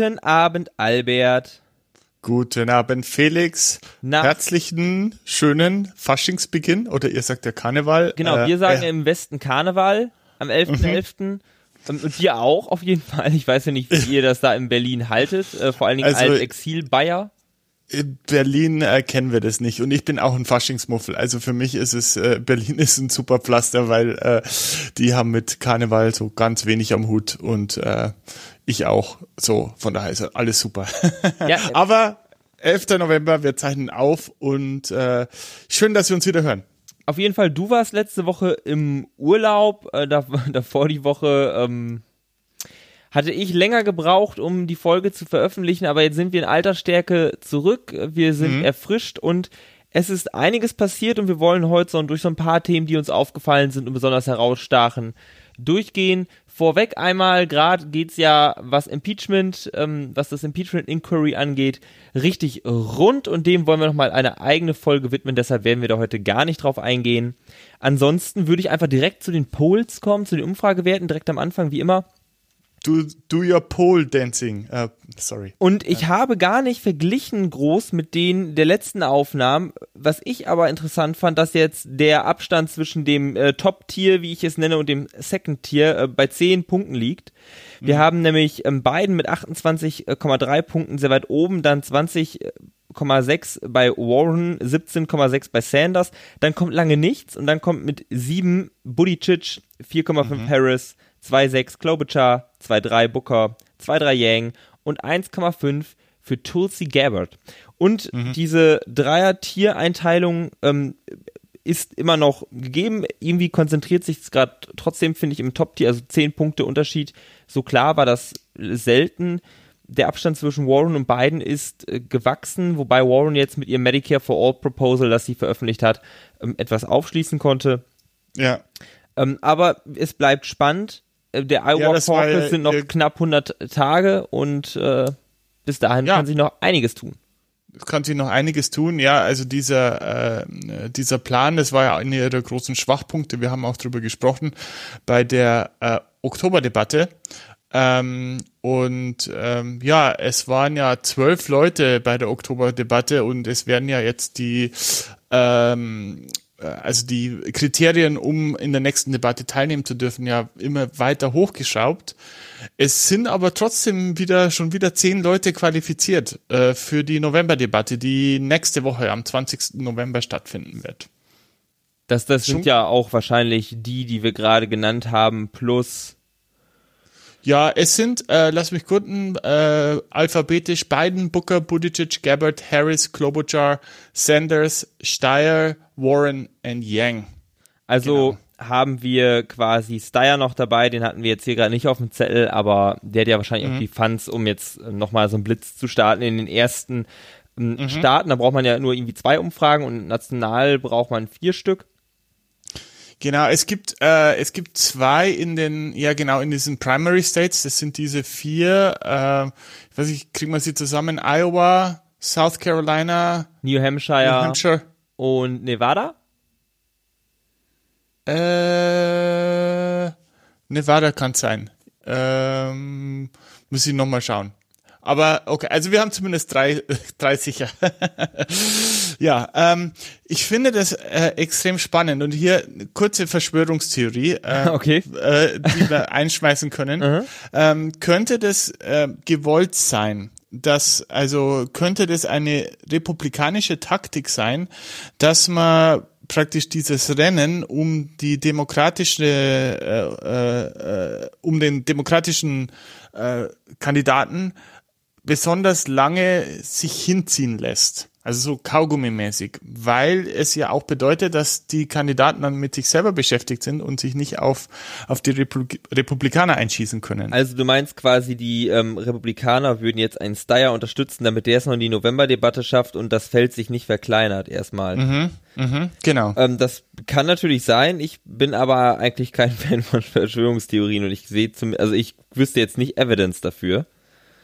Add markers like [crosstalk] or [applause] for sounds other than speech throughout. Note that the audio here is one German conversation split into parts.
Guten Abend, Albert. Guten Abend, Felix. Na. Herzlichen, schönen Faschingsbeginn oder ihr sagt ja Karneval. Genau, Äh, wir sagen äh, im Westen Karneval am 11.11. Ähm, Und wir auch auf jeden Fall. Ich weiß ja nicht, wie [laughs] ihr das da in Berlin haltet. Äh, vor allen Dingen Also- als Exil-Bayer. In Berlin äh, kennen wir das nicht und ich bin auch ein Faschingsmuffel. Also für mich ist es, äh, Berlin [laughs] ist ein super Pflaster, weil äh, die haben mit Karneval so ganz wenig am Hut und äh, ich auch. So, von daher ist alles super. [laughs] Ja, Aber 11. November, wir zeichnen auf und äh, schön, dass wir uns wieder hören. auf jeden Fall, du warst letzte Woche im Urlaub. Äh, da, [laughs] davor die Woche ähm, hatte ich länger gebraucht, um die Folge zu veröffentlichen, aber jetzt sind wir in alter Stärke zurück. Wir sind erfrischt und es ist einiges passiert und wir wollen heute so durch so ein paar Themen, die uns aufgefallen sind und besonders herausstachen, durchgehen. Vorweg einmal, gerade geht's ja, was Impeachment, ähm, was das Impeachment Inquiry angeht, richtig rund und dem wollen wir nochmal eine eigene Folge widmen, deshalb werden wir da heute gar nicht drauf eingehen. Ansonsten würde ich einfach direkt zu den Polls kommen, zu den Umfragewerten, direkt am Anfang, wie immer. Do, do your pole dancing. Äh, sorry. Und ich habe gar nicht verglichen groß mit denen der letzten Aufnahmen. Was ich aber interessant fand, dass jetzt der Abstand zwischen dem äh, Top-Tier, wie ich es nenne, und dem Second-Tier äh, bei 10 Punkten liegt. Wir haben nämlich ähm, beiden mit 28,3 Punkten sehr weit oben, dann 20,6 bei Warren, 17,6 bei Sanders. Dann kommt lange nichts und dann kommt mit 7 Buttigieg, 4,5 Harris, 2,6 Klobuchar, 2,3 Booker, 2,3 Yang und 1,5 für Tulsi Gabbard. Und diese Dreier-Tier-Einteilung ähm, ist immer noch gegeben. Irgendwie konzentriert sich es gerade trotzdem, finde ich, im Top-Tier, also 10 Punkte Unterschied. So klar war das selten. Der Abstand zwischen Warren und Biden ist äh, gewachsen, wobei Warren jetzt mit ihrem Medicare for All Proposal, das sie veröffentlicht hat, ähm, etwas aufschließen konnte. Ja. Ähm, aber es bleibt spannend. Äh, Der Iowa Ja, Caucus sind noch ja- knapp 100 Tage und äh, bis dahin Ja. kann sich noch einiges tun. Es kann sich noch einiges tun. Ja, also dieser, äh, dieser Plan, das war ja einer ihrer großen Schwachpunkte. Wir haben auch drüber gesprochen bei der äh, Oktoberdebatte. Ähm, und ähm, ja, es waren ja zwölf Leute bei der Oktoberdebatte und es werden ja jetzt die ähm, äh, also die Kriterien, um in der nächsten Debatte teilnehmen zu dürfen, ja immer weiter hochgeschraubt. Es sind aber trotzdem wieder schon wieder zehn Leute qualifiziert äh, für die Novemberdebatte, die nächste Woche am 20. November stattfinden wird. Das, das Schon- sind ja auch wahrscheinlich die, die wir gerade genannt haben, plus Ja, es sind, äh, lass mich gucken, äh, alphabetisch Biden, Booker, Buttigieg, Gabbard, Harris, Klobuchar, Sanders, Steyer, Warren und Yang. Also Genau. haben wir quasi Steyer noch dabei, den hatten wir jetzt hier gerade nicht auf dem Zettel, aber der hat ja wahrscheinlich Mhm. auch die Funds, um jetzt äh, nochmal so einen Blitz zu starten in den ersten ähm, Mhm. Staaten. Da braucht man ja nur irgendwie zwei Umfragen und national braucht man vier Stück. Genau, es gibt äh, es gibt zwei in den ja genau in diesen Primary States. Das sind diese vier. Äh, ich weiß nicht, kriegen wir sie zusammen? Iowa, South Carolina, New Hampshire New Hampshire. und Nevada. Äh, Nevada kann sein. Ähm, muss ich noch mal schauen. Aber okay, also wir haben zumindest drei, [laughs] drei sicher. [laughs] ja, ähm, ich finde das äh, extrem spannend und hier kurze Verschwörungstheorie, äh, [laughs] Okay. äh, die wir einschmeißen können. ähm, könnte das äh, gewollt sein? dass also könnte das eine republikanische Taktik sein, dass man praktisch dieses Rennen um die demokratische, äh, äh, äh, um den demokratischen äh, Kandidaten besonders lange sich hinziehen lässt. Also so Kaugummi-mäßig, weil es ja auch bedeutet, dass die Kandidaten dann mit sich selber beschäftigt sind und sich nicht auf, auf die Republik Republikaner einschießen können. Also du meinst quasi, die ähm, Republikaner würden jetzt einen Steyer unterstützen, damit der es noch in die Novemberdebatte schafft und das Feld sich nicht verkleinert erstmal. Mhm, genau. Ähm, das kann natürlich sein. Ich bin aber eigentlich kein [laughs] Fan von Verschwörungstheorien und ich sehe zum, also ich wüsste jetzt nicht Evidence dafür.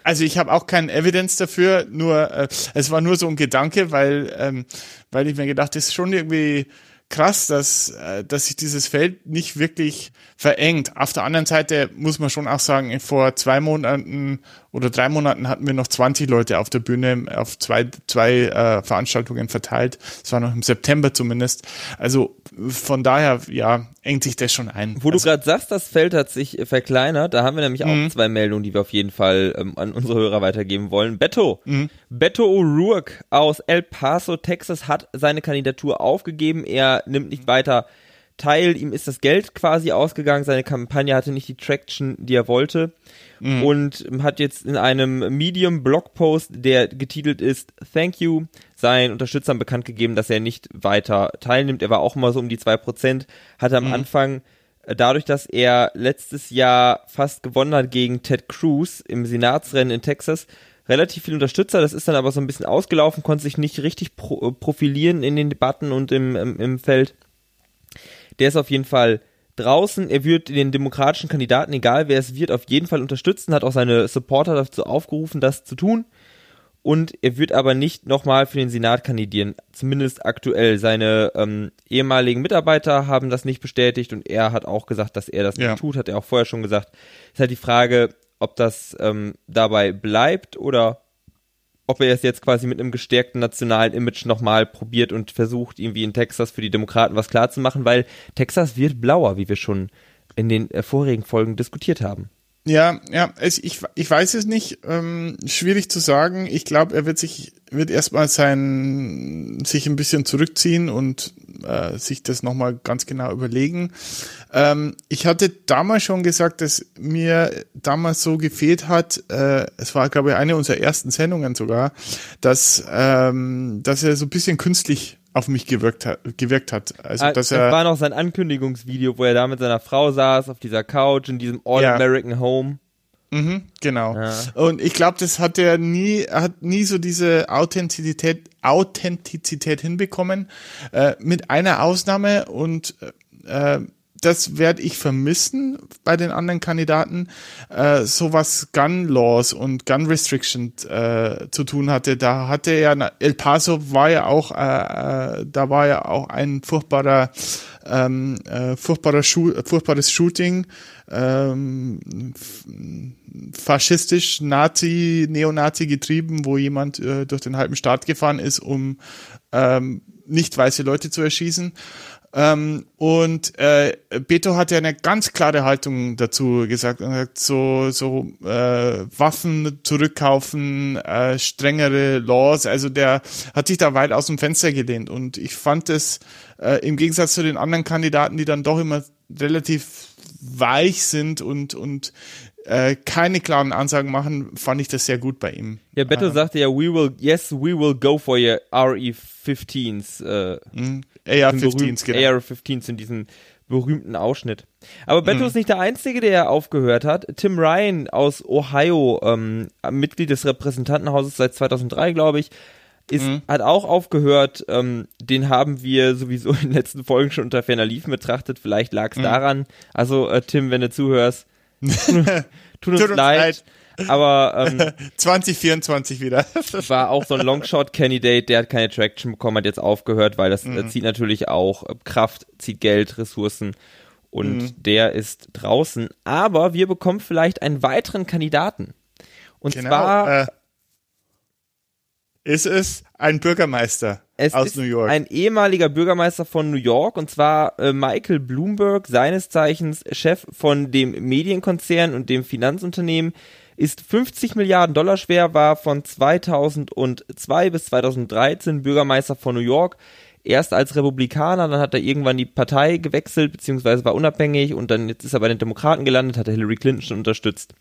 Also ich habe auch kein Evidence dafür, nur äh, es war nur so ein Gedanke, weil ähm, weil ich mir gedacht, das ist schon irgendwie krass, dass äh, dass sich dieses Feld nicht wirklich verengt. Auf der anderen Seite muss man schon auch sagen, vor zwei Monaten oder drei Monaten hatten wir noch 20 Leute auf der Bühne auf zwei, zwei äh, Veranstaltungen verteilt. Es war noch im September zumindest. Also von daher, ja, engt sich das schon ein. Wo also, du gerade sagst, das Feld hat sich verkleinert, da haben wir nämlich auch mhm. zwei Meldungen, die wir auf jeden Fall ähm, an unsere Hörer weitergeben wollen. Beto, mhm. Beto O'Rourke aus El Paso, Texas hat seine Kandidatur aufgegeben. Er nimmt nicht weiter teil. Ihm ist das Geld quasi ausgegangen. Seine Kampagne hatte nicht die Traction, die er wollte. Mhm. Und hat jetzt in einem Medium-Blogpost, der getitelt ist Thank you, seinen Unterstützern bekannt gegeben, dass er nicht weiter teilnimmt. Er war auch mal so um die zwei Prozent, hatte am mhm. Anfang äh, dadurch, dass er letztes Jahr fast gewonnen hat gegen Ted Cruz im Senatsrennen in Texas, relativ viel Unterstützer. Das ist dann aber so ein bisschen ausgelaufen, konnte sich nicht richtig pro profilieren in den Debatten und im, im, im Feld. Der ist auf jeden Fall draußen. Er wird den demokratischen Kandidaten, egal wer es wird, auf jeden Fall unterstützen, hat auch seine Supporter dazu aufgerufen, das zu tun. Und er wird aber nicht nochmal für den Senat kandidieren, zumindest aktuell. Seine ähm, ehemaligen Mitarbeiter haben das nicht bestätigt und er hat auch gesagt, dass er das ja. nicht tut, hat er auch vorher schon gesagt. Ist halt die Frage, ob das ähm, dabei bleibt oder ob er es jetzt quasi mit einem gestärkten nationalen Image nochmal probiert und versucht, irgendwie in Texas für die Demokraten was klarzumachen, weil Texas wird blauer, wie wir schon in den äh, vorigen Folgen diskutiert haben. Ja, ja, es, ich, ich weiß es nicht. Ähm, schwierig zu sagen. Ich glaube, er wird sich, wird erstmal sein, sich ein bisschen zurückziehen und äh, sich das nochmal ganz genau überlegen. Ähm, ich hatte damals schon gesagt, dass mir damals so gefehlt hat, äh, es war, glaube ich, eine unserer ersten Sendungen sogar, dass, ähm, dass er so ein bisschen künstlich auf mich gewirkt hat. Gewirkt hat. Also, ah, dass er, das war noch sein Ankündigungsvideo, wo er da mit seiner Frau saß, auf dieser Couch, in diesem All-American ja. Home. Mhm, genau. Ja. Und ich glaube, das hat er nie, hat nie so diese Authentizität, Authentizität hinbekommen. Äh, mit einer Ausnahme und äh, das werde ich vermissen bei den anderen Kandidaten, äh, so was Gun Laws und Gun Restrictions äh, zu tun hatte. Da hatte er, El Paso war ja auch, äh, äh, da war ja auch ein furchtbarer, ähm, äh, furchtbarer Schu furchtbares Shooting, ähm, faschistisch, Nazi, Neonazi getrieben, wo jemand äh, durch den halben Staat gefahren ist, um ähm, nicht weiße Leute zu erschießen. Ähm, und äh, Beto hat ja eine ganz klare Haltung dazu gesagt und hat so so äh, Waffen zurückkaufen, äh, strengere Laws. Also der hat sich da weit aus dem Fenster gelehnt und ich fand es äh, im Gegensatz zu den anderen Kandidaten, die dann doch immer relativ weich sind und und äh, keine klaren Ansagen machen, fand ich das sehr gut bei ihm. Ja, Beto äh, sagte ja, we will, yes, we will go for your RE15s. Äh, mhm. AR-15s, genau. AR-15s in diesem berühmten Ausschnitt. Aber Beto mhm. ist nicht der Einzige, der aufgehört hat. Tim Ryan aus Ohio, ähm, Mitglied des Repräsentantenhauses seit 2003, glaube ich, ist, mhm. hat auch aufgehört. Ähm, den haben wir sowieso in den letzten Folgen schon unter ferner Liefen betrachtet. Vielleicht lag es mhm. daran. Also, äh, Tim, wenn du zuhörst, [laughs] tut uns, uns leid. leid. Aber ähm, [laughs] 2024 wieder. [laughs] war auch so ein Longshot-Candidate, der hat keine Traction bekommen, hat jetzt aufgehört, weil das äh, mhm. zieht natürlich auch äh, Kraft, zieht Geld, Ressourcen und mhm. der ist draußen. Aber wir bekommen vielleicht einen weiteren Kandidaten. Und genau, zwar äh, ist es ein Bürgermeister es aus New York. Ein ehemaliger Bürgermeister von New York und zwar äh, Michael Bloomberg, seines Zeichens Chef von dem Medienkonzern und dem Finanzunternehmen ist 50 Milliarden Dollar schwer, war von 2002 bis 2013 Bürgermeister von New York. Erst als Republikaner, dann hat er irgendwann die Partei gewechselt, beziehungsweise war unabhängig und dann jetzt ist er bei den Demokraten gelandet, hat er Hillary Clinton schon unterstützt.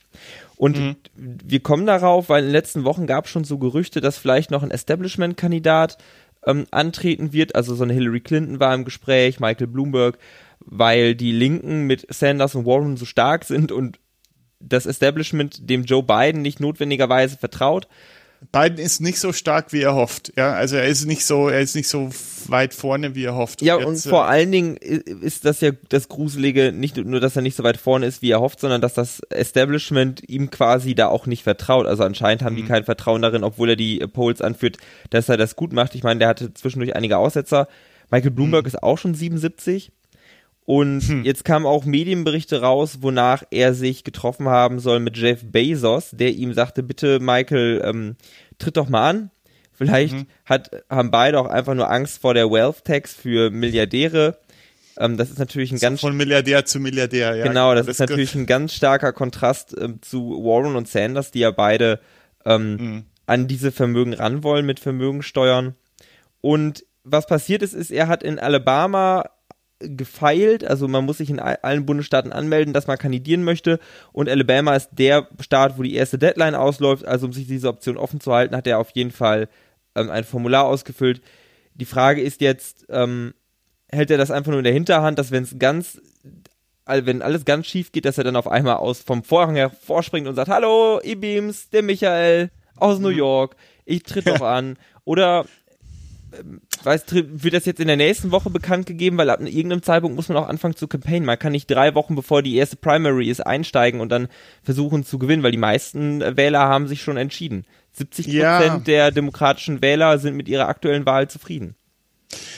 Und mhm. wir kommen darauf, weil in den letzten Wochen gab es schon so Gerüchte, dass vielleicht noch ein Establishment-Kandidat ähm, antreten wird. Also so eine Hillary Clinton war im Gespräch, Michael Bloomberg, weil die Linken mit Sanders und Warren so stark sind und das Establishment dem Joe Biden nicht notwendigerweise vertraut. Biden ist nicht so stark, wie er hofft. Ja, also er ist nicht so, er ist nicht so weit vorne, wie er hofft. Ja, und, jetzt, und vor äh, allen Dingen ist das ja das Gruselige, nicht nur, dass er nicht so weit vorne ist, wie er hofft, sondern dass das Establishment ihm quasi da auch nicht vertraut. Also anscheinend haben die mhm. kein Vertrauen darin, obwohl er die Polls anführt, dass er das gut macht. Ich meine, der hatte zwischendurch einige Aussetzer. Michael Bloomberg mhm. ist auch schon 77. Und hm. jetzt kamen auch Medienberichte raus, wonach er sich getroffen haben soll mit Jeff Bezos, der ihm sagte, bitte Michael, ähm, tritt doch mal an. Vielleicht mhm. hat, haben beide auch einfach nur Angst vor der Wealth Tax für Milliardäre. Ähm, das ist natürlich ein so ganz von Milliardär zu Milliardär. Ja, genau, das, das ist natürlich ein ganz starker Kontrast ähm, zu Warren und Sanders, die ja beide ähm, mhm. an diese Vermögen ran wollen mit Vermögensteuern. Und was passiert ist, ist, er hat in Alabama gefeilt, also man muss sich in allen Bundesstaaten anmelden, dass man kandidieren möchte und Alabama ist der Staat, wo die erste Deadline ausläuft, also um sich diese Option offen zu halten, hat er auf jeden Fall ähm, ein Formular ausgefüllt. Die Frage ist jetzt, ähm, hält er das einfach nur in der Hinterhand, dass wenn es ganz, wenn alles ganz schief geht, dass er dann auf einmal aus vom Vorhang hervorspringt und sagt, hallo, E-Beams, der Michael aus New mhm. York, ich tritt doch [laughs] an. Oder weiß, wird das jetzt in der nächsten Woche bekannt gegeben, weil ab irgendeinem Zeitpunkt muss man auch anfangen zu campaignen. Man kann nicht drei Wochen bevor die erste Primary ist einsteigen und dann versuchen zu gewinnen, weil die meisten Wähler haben sich schon entschieden. 70 Prozent ja. der demokratischen Wähler sind mit ihrer aktuellen Wahl zufrieden.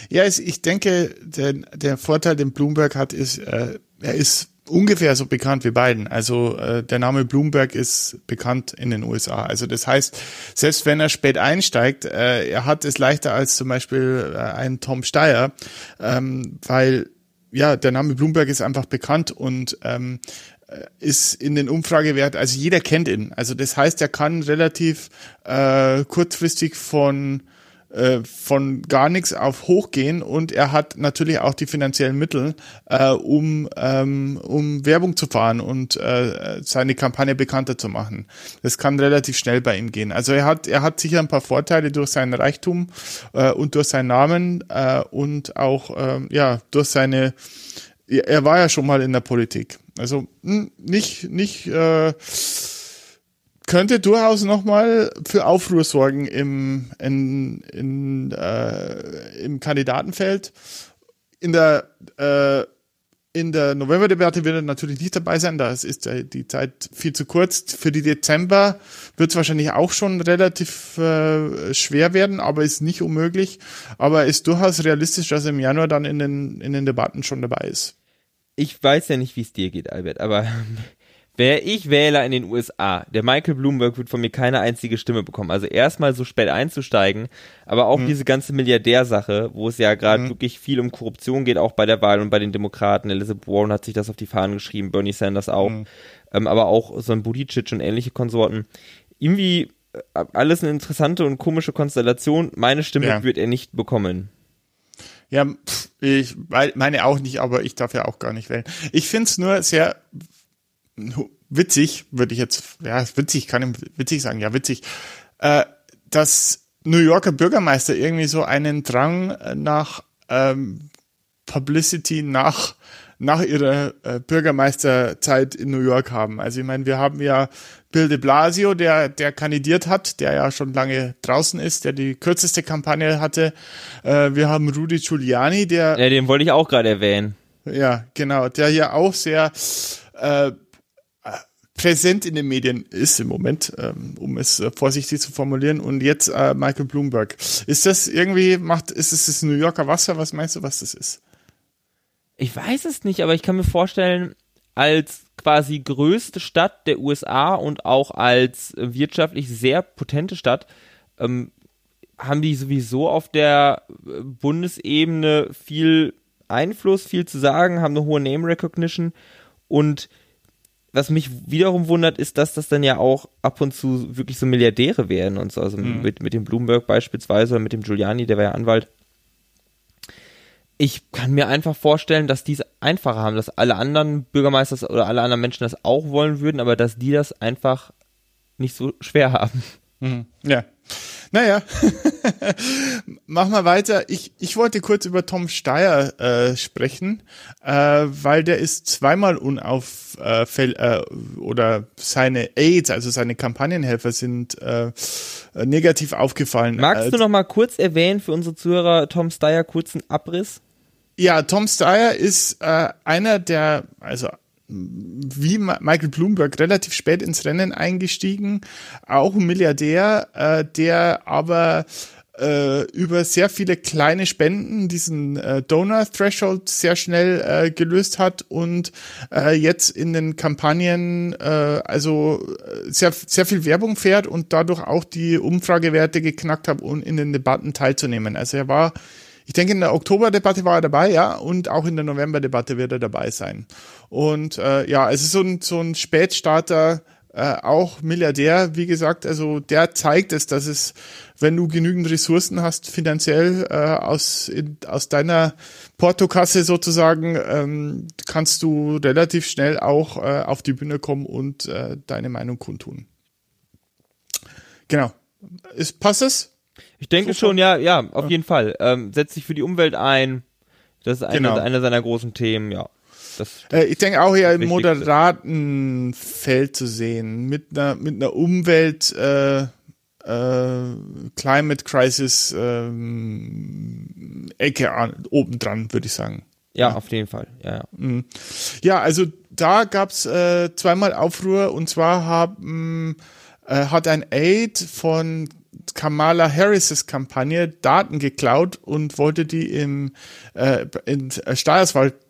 Ja, ich denke, der, der Vorteil, den Bloomberg hat, ist, äh, er ist ungefähr so bekannt wie Biden. Also äh, der Name Bloomberg ist bekannt in den USA. Also das heißt, selbst wenn er spät einsteigt, äh, er hat es leichter als zum Beispiel äh, ein Tom Steyer, ähm, weil ja der Name Bloomberg ist einfach bekannt und ähm, äh, ist in den Umfragewert, also jeder kennt ihn. Also das heißt, er kann relativ äh, kurzfristig von äh, von gar nichts auf hochgehen und er hat natürlich auch die finanziellen Mittel, äh, um, ähm, um Werbung zu fahren und äh, seine Kampagne bekannter zu machen. Das kann relativ schnell bei ihm gehen. Also er hat, er hat sicher ein paar Vorteile durch seinen Reichtum äh, und durch seinen Namen äh, und auch äh, ja durch seine er war ja schon mal in der Politik. Also hm, nicht, nicht äh, könnte durchaus nochmal für Aufruhr sorgen im, in, in, äh, im Kandidatenfeld. In der, äh, in der November-Debatte wird er natürlich nicht dabei sein, da ist die Zeit viel zu kurz. Für die Dezember wird es wahrscheinlich auch schon relativ äh, schwer werden, aber ist nicht unmöglich. Aber ist durchaus realistisch, dass er im Januar dann in den, in den Debatten schon dabei ist. Ich weiß ja nicht, wie es dir geht, Albert, aber Wäre ich Wähler in den USA, der Michael Bloomberg wird von mir keine einzige Stimme bekommen. Also erstmal so spät einzusteigen, aber auch mhm. diese ganze Milliardärsache, wo es ja gerade mhm. wirklich viel um Korruption geht, auch bei der Wahl und bei den Demokraten. Elizabeth Warren hat sich das auf die Fahnen geschrieben, Bernie Sanders auch, mhm. ähm, aber auch so ein Buttigieg und ähnliche Konsorten. Irgendwie äh, alles eine interessante und komische Konstellation. Meine Stimme ja. wird er nicht bekommen. Ja, ich meine auch nicht, aber ich darf ja auch gar nicht wählen. Ich finde es nur sehr witzig, würde ich jetzt, ja, witzig, kann ich witzig sagen, ja, witzig, äh, dass New Yorker Bürgermeister irgendwie so einen Drang nach ähm, Publicity nach nach ihrer äh, Bürgermeisterzeit in New York haben. Also ich meine, wir haben ja Bill de Blasio, der der kandidiert hat, der ja schon lange draußen ist, der die kürzeste Kampagne hatte. Äh, wir haben Rudy Giuliani, der Ja, den wollte ich auch gerade erwähnen. Ja, genau, der ja auch sehr äh, präsent in den Medien ist im Moment, ähm, um es äh, vorsichtig zu formulieren. Und jetzt äh, Michael Bloomberg. Ist das irgendwie, macht, ist es das New Yorker Wasser? Was meinst du, was das ist? Ich weiß es nicht, aber ich kann mir vorstellen, als quasi größte Stadt der USA und auch als wirtschaftlich sehr potente Stadt ähm, haben die sowieso auf der äh, Bundesebene viel Einfluss, viel zu sagen, haben eine hohe Name Recognition und was mich wiederum wundert, ist, dass das dann ja auch ab und zu wirklich so Milliardäre werden und so. Also mhm. mit, mit dem Bloomberg beispielsweise oder mit dem Giuliani, der war ja Anwalt. Ich kann mir einfach vorstellen, dass die es einfacher haben, dass alle anderen Bürgermeister oder alle anderen Menschen das auch wollen würden, aber dass die das einfach nicht so schwer haben. Mhm. Ja. Naja, [laughs] mach mal weiter. Ich, ich wollte kurz über Tom Steyer äh, sprechen, äh, weil der ist zweimal unauffällig äh, oder seine Aids, also seine Kampagnenhelfer sind äh, negativ aufgefallen. Magst du noch mal kurz erwähnen für unsere Zuhörer Tom Steyer kurzen Abriss? Ja, Tom Steyer ist äh, einer der, also wie Michael Bloomberg relativ spät ins Rennen eingestiegen, auch ein Milliardär, äh, der aber äh, über sehr viele kleine Spenden diesen äh, Donor-Threshold sehr schnell äh, gelöst hat und äh, jetzt in den Kampagnen äh, also äh, sehr, sehr viel Werbung fährt und dadurch auch die Umfragewerte geknackt hat, um in den Debatten teilzunehmen. Also er war ich denke, in der Oktoberdebatte war er dabei, ja, und auch in der Novemberdebatte wird er dabei sein. Und äh, ja, es ist so ein, so ein Spätstarter, äh, auch Milliardär, wie gesagt, also der zeigt es, dass es, wenn du genügend Ressourcen hast, finanziell äh, aus, in, aus deiner Portokasse sozusagen, ähm, kannst du relativ schnell auch äh, auf die Bühne kommen und äh, deine Meinung kundtun. Genau. Ist, passt es? Ich denke Super. schon, ja, ja, auf ja. jeden Fall. Ähm, setzt sich für die Umwelt ein. Das ist eine, genau. eine seiner großen Themen, ja. Äh, ich denke auch eher im moderaten Feld zu sehen, mit einer, mit einer Umwelt, äh, äh, Climate Crisis ähm, Ecke an, obendran, würde ich sagen. Ja, auf jeden Fall. Ja, ja. Mhm. ja also da gab's äh, zweimal Aufruhr und zwar haben, äh, hat ein Aid von Kamala Harris' Kampagne Daten geklaut und wollte die im äh, in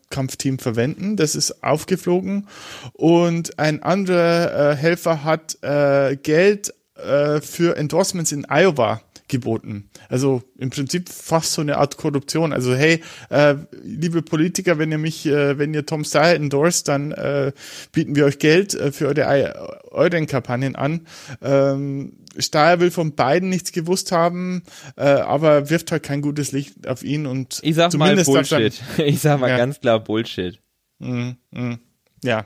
Steuerswahlkampfteam verwenden. Das ist aufgeflogen und ein anderer äh, Helfer hat äh, Geld äh, für Endorsements in Iowa geboten. Also im Prinzip fast so eine Art Korruption. Also hey, äh, liebe Politiker, wenn ihr mich, äh, wenn ihr Tom Steyer endorst, dann äh, bieten wir euch Geld äh, für eure, euren Kampagnen an. Ähm, Steyer will von beiden nichts gewusst haben, äh, aber wirft halt kein gutes Licht auf ihn und ich sag zumindest mal Bullshit. Dann, [laughs] ich sag mal ja. ganz klar Bullshit. Mm, mm, ja,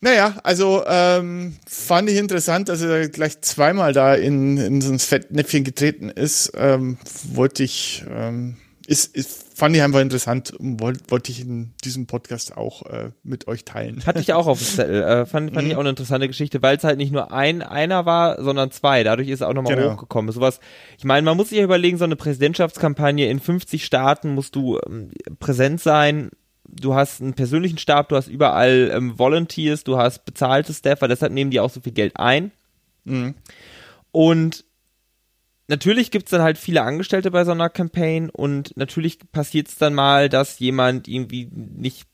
naja, also ähm, fand ich interessant, dass er gleich zweimal da in, in so ein Fettnäpfchen getreten ist. Ähm, wollte ich, ähm, ist, ist, fand ich einfach interessant und wollte wollt ich in diesem Podcast auch äh, mit euch teilen. Hatte ich auch auf dem Zettel. Äh, fand fand mhm. ich auch eine interessante Geschichte, weil es halt nicht nur ein einer war, sondern zwei. Dadurch ist er auch nochmal genau. hochgekommen. Sowas, ich meine, man muss sich ja überlegen, so eine Präsidentschaftskampagne in 50 Staaten musst du ähm, präsent sein du hast einen persönlichen Stab, du hast überall ähm, Volunteers, du hast bezahlte Staffer, deshalb nehmen die auch so viel Geld ein. Mhm. Und natürlich gibt's dann halt viele Angestellte bei so einer Campaign und natürlich passiert's dann mal, dass jemand irgendwie nicht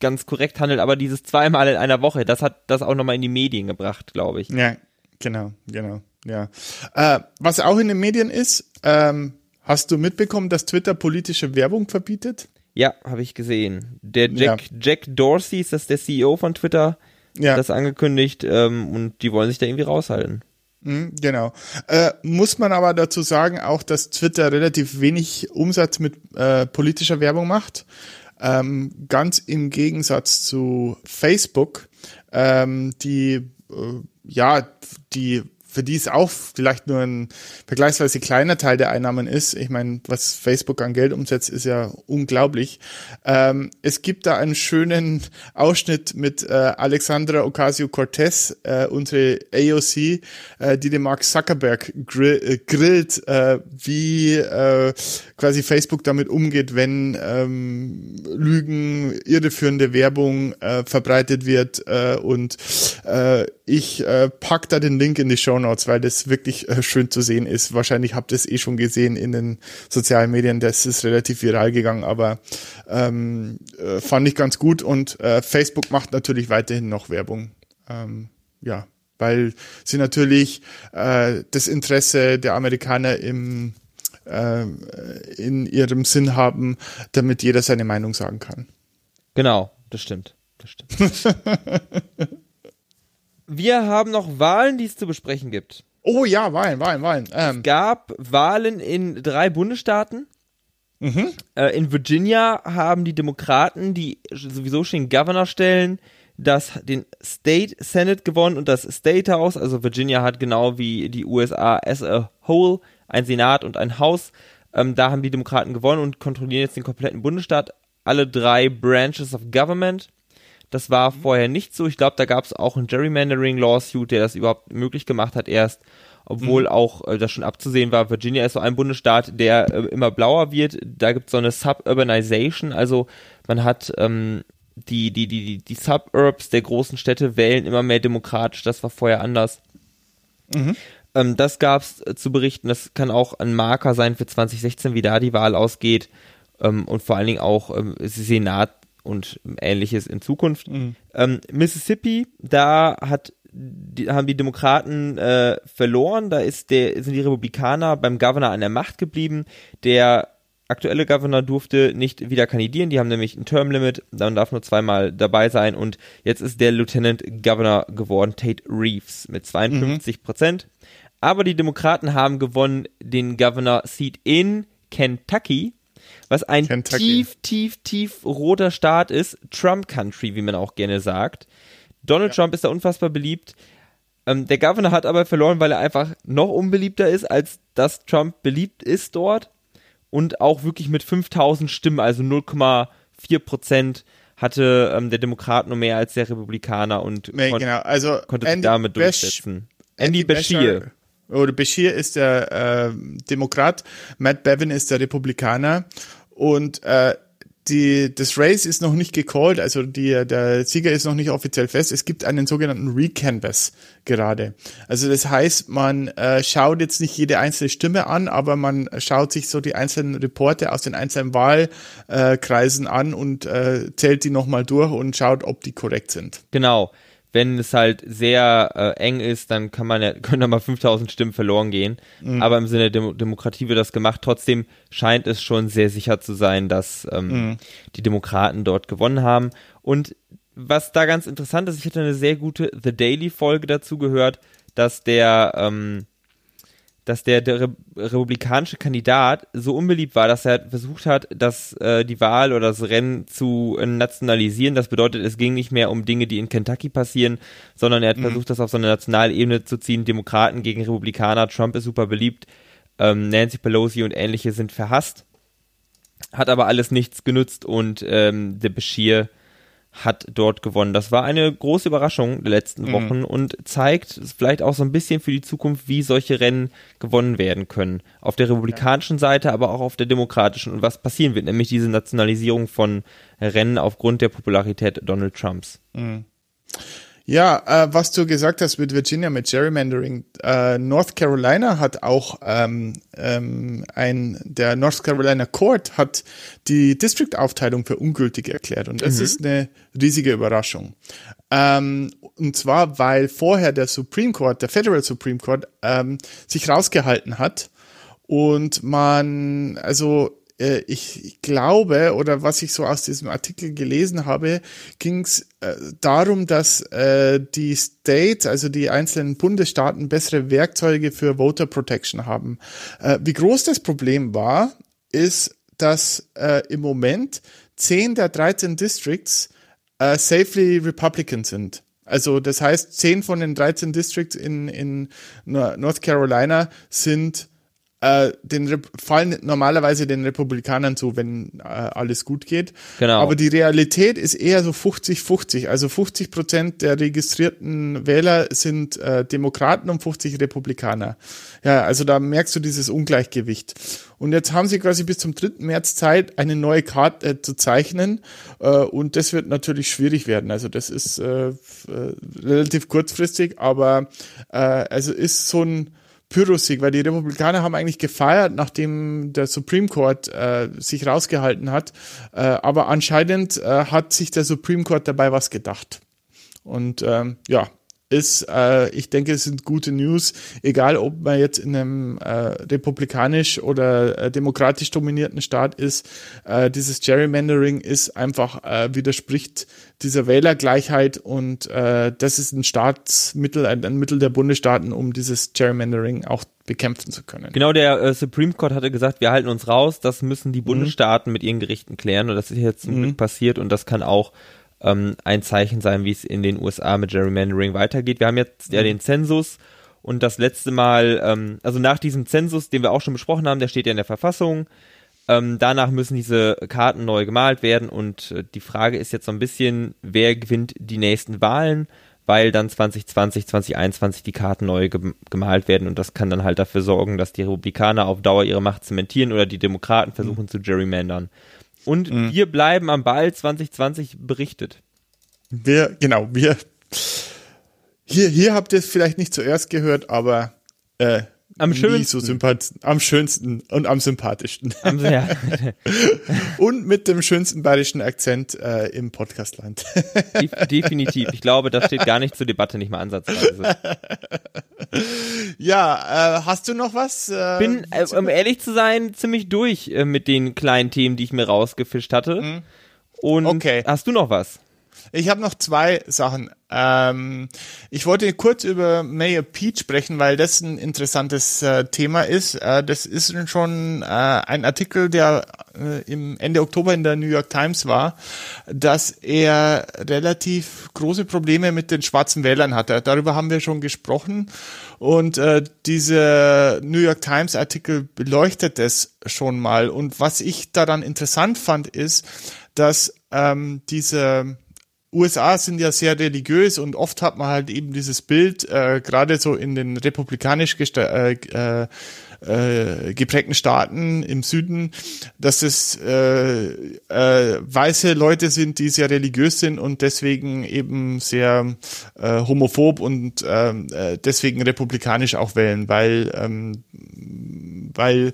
ganz korrekt handelt, aber dieses zweimal in einer Woche, das hat das auch nochmal in die Medien gebracht, glaube ich. Ja, genau, genau, ja. Äh, was auch in den Medien ist, ähm, hast du mitbekommen, dass Twitter politische Werbung verbietet? Ja, habe ich gesehen. Der Jack, ja. Jack Dorsey ist das der CEO von Twitter, ja. das angekündigt ähm, und die wollen sich da irgendwie raushalten. Mhm, genau. Äh, muss man aber dazu sagen, auch, dass Twitter relativ wenig Umsatz mit äh, politischer Werbung macht. Ähm, ganz im Gegensatz zu Facebook, ähm, die äh, ja, die für die es auch vielleicht nur ein vergleichsweise kleiner Teil der Einnahmen ist. Ich meine, was Facebook an Geld umsetzt, ist ja unglaublich. Ähm, es gibt da einen schönen Ausschnitt mit äh, Alexandra Ocasio-Cortez, äh, unsere AOC, äh, die den Mark Zuckerberg grill, äh, grillt, äh, wie äh, quasi Facebook damit umgeht, wenn ähm, Lügen, irreführende Werbung äh, verbreitet wird äh, und äh, ich äh, pack da den Link in die Show Notes, weil das wirklich äh, schön zu sehen ist. Wahrscheinlich habt ihr es eh schon gesehen in den sozialen Medien. Das ist relativ viral gegangen, aber ähm, äh, fand ich ganz gut. Und äh, Facebook macht natürlich weiterhin noch Werbung. Ähm, ja, weil sie natürlich äh, das Interesse der Amerikaner im äh, in ihrem Sinn haben, damit jeder seine Meinung sagen kann. Genau, das stimmt. Das stimmt. [laughs] Wir haben noch Wahlen, die es zu besprechen gibt. Oh ja, Wahlen, Wahlen, Wahlen. Ähm. Es gab Wahlen in drei Bundesstaaten. Mhm. Äh, in Virginia haben die Demokraten, die sowieso schon Governor stellen, das, den State Senate gewonnen und das State House. Also Virginia hat genau wie die USA as a whole ein Senat und ein Haus. Ähm, da haben die Demokraten gewonnen und kontrollieren jetzt den kompletten Bundesstaat. Alle drei Branches of Government. Das war mhm. vorher nicht so. Ich glaube, da gab es auch einen Gerrymandering-Lawsuit, der das überhaupt möglich gemacht hat erst, obwohl mhm. auch äh, das schon abzusehen war. Virginia ist so ein Bundesstaat, der äh, immer blauer wird. Da gibt es so eine Suburbanization, also man hat ähm, die, die, die, die, die Suburbs der großen Städte wählen immer mehr demokratisch. Das war vorher anders. Mhm. Ähm, das gab es äh, zu berichten. Das kann auch ein Marker sein für 2016, wie da die Wahl ausgeht. Ähm, und vor allen Dingen auch ähm, Senat und ähnliches in Zukunft. Mhm. Ähm, Mississippi, da hat die, haben die Demokraten äh, verloren. Da ist der, sind die Republikaner beim Governor an der Macht geblieben. Der aktuelle Governor durfte nicht wieder kandidieren. Die haben nämlich ein Termlimit, dann darf nur zweimal dabei sein. Und jetzt ist der Lieutenant Governor geworden, Tate Reeves, mit 52 Prozent. Mhm. Aber die Demokraten haben gewonnen den Governor Seat in Kentucky, was ein Kentucky. tief, tief, tief roter Staat ist. Trump Country, wie man auch gerne sagt. Donald ja. Trump ist da unfassbar beliebt. Ähm, der Governor hat aber verloren, weil er einfach noch unbeliebter ist, als dass Trump beliebt ist dort. Und auch wirklich mit 5000 Stimmen, also 0,4 Prozent, hatte ähm, der Demokrat nur mehr als der Republikaner und nee, kon genau. also konnte Andy sich damit durchsetzen. Andy, Andy Bashir. Oder Bashir ist der äh, Demokrat, Matt Bevin ist der Republikaner. Und äh, die, das Race ist noch nicht gecallt, also die, der Sieger ist noch nicht offiziell fest. Es gibt einen sogenannten Recanvass gerade. Also das heißt, man äh, schaut jetzt nicht jede einzelne Stimme an, aber man schaut sich so die einzelnen Reporte aus den einzelnen Wahlkreisen an und äh, zählt die nochmal durch und schaut, ob die korrekt sind. Genau wenn es halt sehr äh, eng ist, dann kann man ja, [laughs] können da mal 5000 Stimmen verloren gehen. Mhm. Aber im Sinne der Dem Demokratie wird das gemacht. Trotzdem scheint es schon sehr sicher zu sein, dass ähm, mhm. die Demokraten dort gewonnen haben. Und was da ganz interessant ist, ich hatte eine sehr gute The Daily Folge dazu gehört, dass der ähm, dass der, der Re republikanische Kandidat so unbeliebt war, dass er versucht hat, dass äh, die Wahl oder das Rennen zu äh, nationalisieren. Das bedeutet, es ging nicht mehr um Dinge, die in Kentucky passieren, sondern er hat mhm. versucht, das auf so eine nationale Ebene zu ziehen. Demokraten gegen Republikaner. Trump ist super beliebt. Ähm, Nancy Pelosi und ähnliche sind verhasst. Hat aber alles nichts genützt und ähm, der Bashir hat dort gewonnen. Das war eine große Überraschung der letzten mhm. Wochen und zeigt vielleicht auch so ein bisschen für die Zukunft, wie solche Rennen gewonnen werden können. Auf der republikanischen. Seite, aber auch auf der demokratischen und was passieren wird, nämlich diese Nationalisierung von Rennen aufgrund der Popularität Donald Trumps. Mhm. Ja, äh, was du gesagt hast mit Virginia, mit Gerrymandering, äh, North Carolina hat auch ähm, ähm, ein, der North Carolina Court hat die District-Aufteilung für ungültig erklärt und das mhm. ist eine riesige Überraschung. Ähm, und zwar, weil vorher der Supreme Court, der Federal Supreme Court, ähm, sich rausgehalten hat und man, also äh, ich glaube, oder was ich so aus diesem Artikel gelesen habe, ging es äh, darum, dass äh, die States, also die einzelnen Bundesstaaten, bessere Werkzeuge für Voter Protection haben. Äh, wie groß das Problem war, ist, dass äh, im Moment 10 der 13 Districts äh, safely Republican sind. Also das heißt, 10 von den 13 Districts in, in North Carolina sind äh, den fallen normalerweise den Republikanern zu, wenn äh, alles gut geht. Genau. Aber die Realität ist eher so 50-50. Also 50 Prozent der registrierten Wähler sind äh, Demokraten und 50 Republikaner. Ja, also da merkst du dieses Ungleichgewicht. Und jetzt haben sie quasi bis zum 3. März Zeit, eine neue Karte äh, zu zeichnen. Äh, und das wird natürlich schwierig werden. Also das ist äh, äh relativ kurzfristig, aber äh, also ist so ein Pyrrhussieg, weil die Republikaner haben eigentlich gefeiert, nachdem der Supreme Court äh, sich rausgehalten hat. Äh, aber anscheinend äh, hat sich der Supreme Court dabei was gedacht. Und ähm, ja, ist, äh, ich denke, es sind gute News, egal ob man jetzt in einem äh, republikanisch oder äh, demokratisch dominierten Staat ist. Äh, dieses Gerrymandering ist einfach, äh, widerspricht dieser Wählergleichheit und äh, das ist ein Staatsmittel, ein, ein Mittel der Bundesstaaten, um dieses Gerrymandering auch bekämpfen zu können. Genau, der äh, Supreme Court hatte gesagt, wir halten uns raus, das müssen die mhm. Bundesstaaten mit ihren Gerichten klären und das ist jetzt mhm. Glück passiert und das kann auch ähm, ein Zeichen sein, wie es in den USA mit Gerrymandering weitergeht. Wir haben jetzt ja mhm. den Zensus und das letzte Mal, ähm, also nach diesem Zensus, den wir auch schon besprochen haben, der steht ja in der Verfassung. Ähm, danach müssen diese Karten neu gemalt werden und äh, die Frage ist jetzt so ein bisschen, wer gewinnt die nächsten Wahlen, weil dann 2020, 2021 die Karten neu ge gemalt werden und das kann dann halt dafür sorgen, dass die Republikaner auf Dauer ihre Macht zementieren oder die Demokraten versuchen mhm. zu gerrymandern. Und mhm. wir bleiben am Ball 2020 berichtet. Wir, genau, wir. Hier, hier habt ihr es vielleicht nicht zuerst gehört, aber Äh, Am schönsten. So am schönsten und am sympathischsten. Sie ja. [laughs] und mit dem schönsten bayerischen Akzent äh, im Podcastland. Def- Definitiv. Ich glaube, das steht gar nicht zur Debatte, nicht mal ansatzweise. [laughs] ja, äh, hast du noch was? Äh, Bin, äh, um ehrlich zu sein, ziemlich durch äh, mit den kleinen Themen, die ich mir rausgefischt hatte. Und Okay. hast du noch was? Ich habe noch zwei Sachen. Ähm, ich wollte kurz über Mayor Pete sprechen, weil das ein interessantes äh, Thema ist. Äh, das ist schon äh, ein Artikel, der äh, im Ende Oktober in der New York Times war, dass er relativ große Probleme mit den schwarzen Wählern hatte. Darüber haben wir schon gesprochen. Und äh, dieser New York Times Artikel beleuchtet das schon mal. Und was ich daran interessant fand, ist, dass ähm, diese USA sind ja sehr religiös und oft hat man halt eben dieses Bild, äh, gerade so in den republikanisch äh, äh, äh, geprägten Staaten im Süden, dass es äh, äh, weiße Leute sind, die sehr religiös sind und deswegen eben sehr äh, homophob und ähm, äh, deswegen republikanisch auch wählen, weil ähm, weil,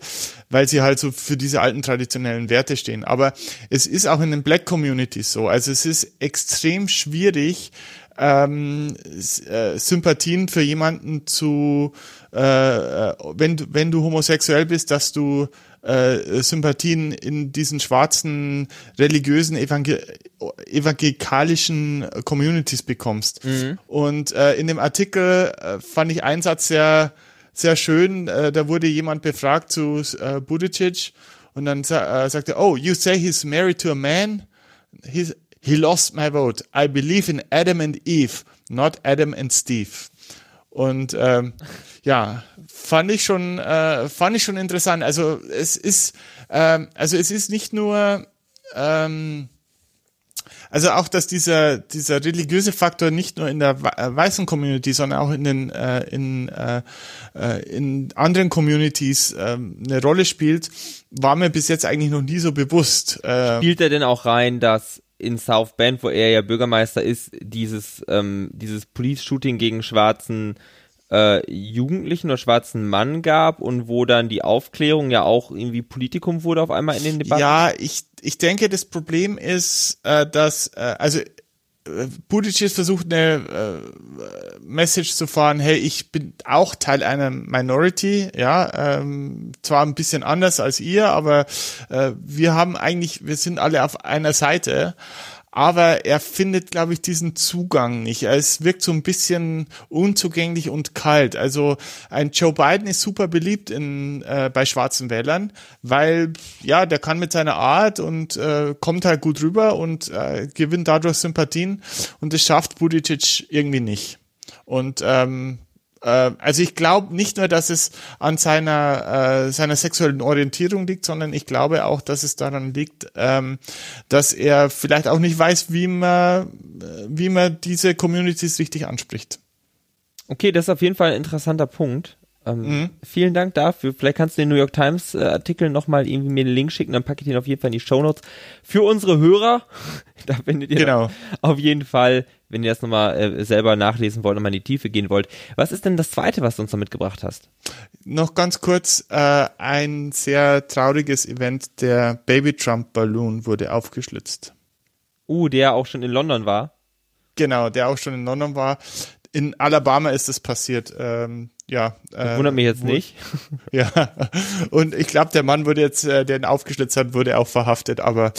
weil sie halt so für diese alten traditionellen Werte stehen. Aber es ist auch in den Black Communities so. Also es ist extrem schwierig, ähm, äh, Sympathien für jemanden zu, äh, äh, wenn du, wenn du homosexuell bist, dass du äh, Sympathien in diesen schwarzen religiösen evangel evangelikalischen Communities bekommst. Und äh, in dem Artikel äh, fand ich einen Satz sehr sehr schön. Äh, da wurde jemand befragt zu äh, Buttigieg und dann sa äh, sagte, oh, you say he's married to a man? He's, he lost my vote. I believe in Adam and Eve, not Adam and Steve. Und ähm, ja, fand ich schon, äh, fand ich schon interessant. Also es ist, ähm, also es ist nicht nur ähm, also auch, dass dieser, dieser religiöse Faktor nicht nur in der äh, weißen Community, sondern auch in den äh, in, äh, äh, in anderen Communities ähm, eine Rolle spielt, war mir bis jetzt eigentlich noch nie so bewusst. Äh, Spielt er denn auch rein, dass in South Bend, wo er ja Bürgermeister ist, dieses, ähm, dieses Police-Shooting gegen schwarzen äh, Jugendlichen oder schwarzen Mann gab und wo dann die Aufklärung ja auch irgendwie Politikum wurde auf einmal in den Debatten? ja, ich, ich denke, das Problem ist, äh, dass, äh, also äh, Buttigieg versucht eine äh, Message zu fahren, hey, ich bin auch Teil einer Minority, ja, ähm, zwar ein bisschen anders als ihr, aber äh, wir haben eigentlich, wir sind alle auf einer Seite, aber er findet, glaube ich, diesen Zugang nicht. Es wirkt so ein bisschen unzugänglich und kalt. Also ein Joe Biden ist super beliebt in, äh, bei schwarzen Wählern, weil ja, der kann mit seiner Art und äh, kommt halt gut rüber und äh, gewinnt dadurch Sympathien und das schafft Buttigieg irgendwie nicht. Und ähm, äh, also ich glaube nicht nur, dass es an seiner, äh, seiner sexuellen Orientierung liegt, sondern ich glaube auch, dass es daran liegt, ähm, dass er vielleicht auch nicht weiß, wie man, wie man diese Communities richtig anspricht. Okay, das ist auf jeden Fall ein interessanter Punkt. Ähm, Mhm. Vielen Dank dafür. Vielleicht kannst du den New York Times äh, Artikel nochmal irgendwie mir den Link schicken, dann packe ich den auf jeden Fall in die Show Notes. Für unsere Hörer, [laughs] da findet ihr Genau. auf jeden Fall, wenn ihr das nochmal äh, selber nachlesen wollt und mal in die Tiefe gehen wollt. Was ist denn das zweite, was du uns noch mitgebracht hast? Noch ganz kurz, äh, ein sehr trauriges Event, der Baby Trump Balloon wurde aufgeschlitzt. Uh, der auch schon in London war. Genau, der auch schon in London war. In Alabama ist es passiert. Ähm, ja, äh, Wundert mich jetzt wo- nicht. [laughs] Ja, und ich glaube, der Mann wurde jetzt, äh, der ihn aufgeschlitzt hat, wurde auch verhaftet, aber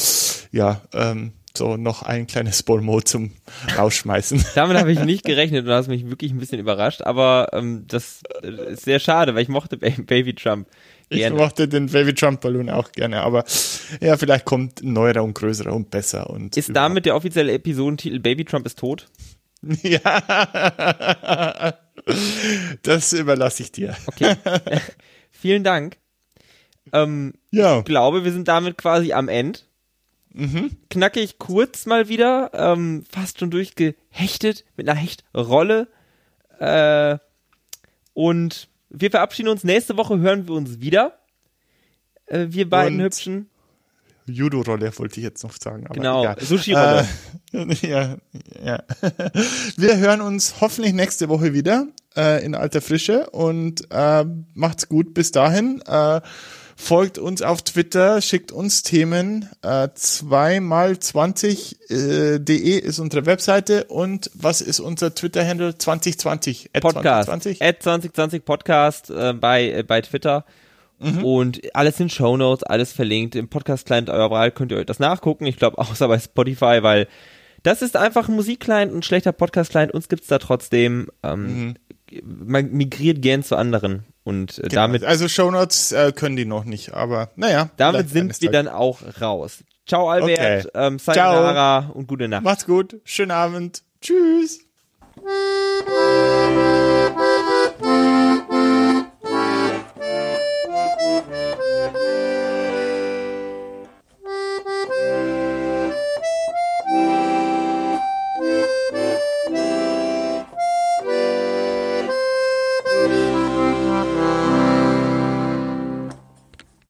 ja, ähm, so noch ein kleines Bolmo zum Rausschmeißen. [laughs] Damit habe ich nicht [laughs] gerechnet und du hast mich wirklich ein bisschen überrascht, aber ähm, das äh, ist sehr schade, weil ich mochte Ba- Baby Trump Ich gerne. mochte den Baby Trump Ballon auch gerne, aber ja, vielleicht kommt ein neuerer und größerer und besser und Ist damit der offizielle Episodentitel Baby Trump ist tot? [laughs] ja, das überlasse ich dir. Okay. [laughs] Vielen Dank. Ähm, Ja, Ich glaube, wir sind damit quasi am Ende. mhm. Knackig kurz mal wieder, ähm, fast schon durchgehechtet mit einer Hechtrolle. Äh, und wir verabschieden uns. Nächste Woche hören wir uns wieder. Äh, wir beiden Und- Hübschen. Judo-Rolle wollte ich jetzt noch sagen. Aber Genau. Sushi-Rolle. Äh, [laughs] ja, ja. Wir hören uns hoffentlich nächste Woche wieder. äh, in alter Frische und äh, macht's gut bis dahin. Äh, folgt uns auf Twitter, schickt uns Themen. Äh, zweimal 20 äh, ist unsere Webseite und was ist unser Twitter-Handle 2020? Podcast. 2020? At 2020 Podcast äh, bei, bei Twitter. Mhm. Und alles in Show Notes, alles verlinkt. Im Podcast-Client eurer Wahl könnt ihr euch das nachgucken. Ich glaube, [laughs] außer bei Spotify, weil das ist einfach ein Musik-Client, ein schlechter Podcast-Client. Uns gibt's da trotzdem. Ähm, mhm. Man migriert gern zu anderen. Und äh, genau. damit. Also Shownotes äh, können die noch nicht, aber naja. Damit sind wir dann auch raus. Ciao, Albert. Okay. Ähm, Sayonara und gute Nacht. Macht's gut. Schönen Abend. Tschüss.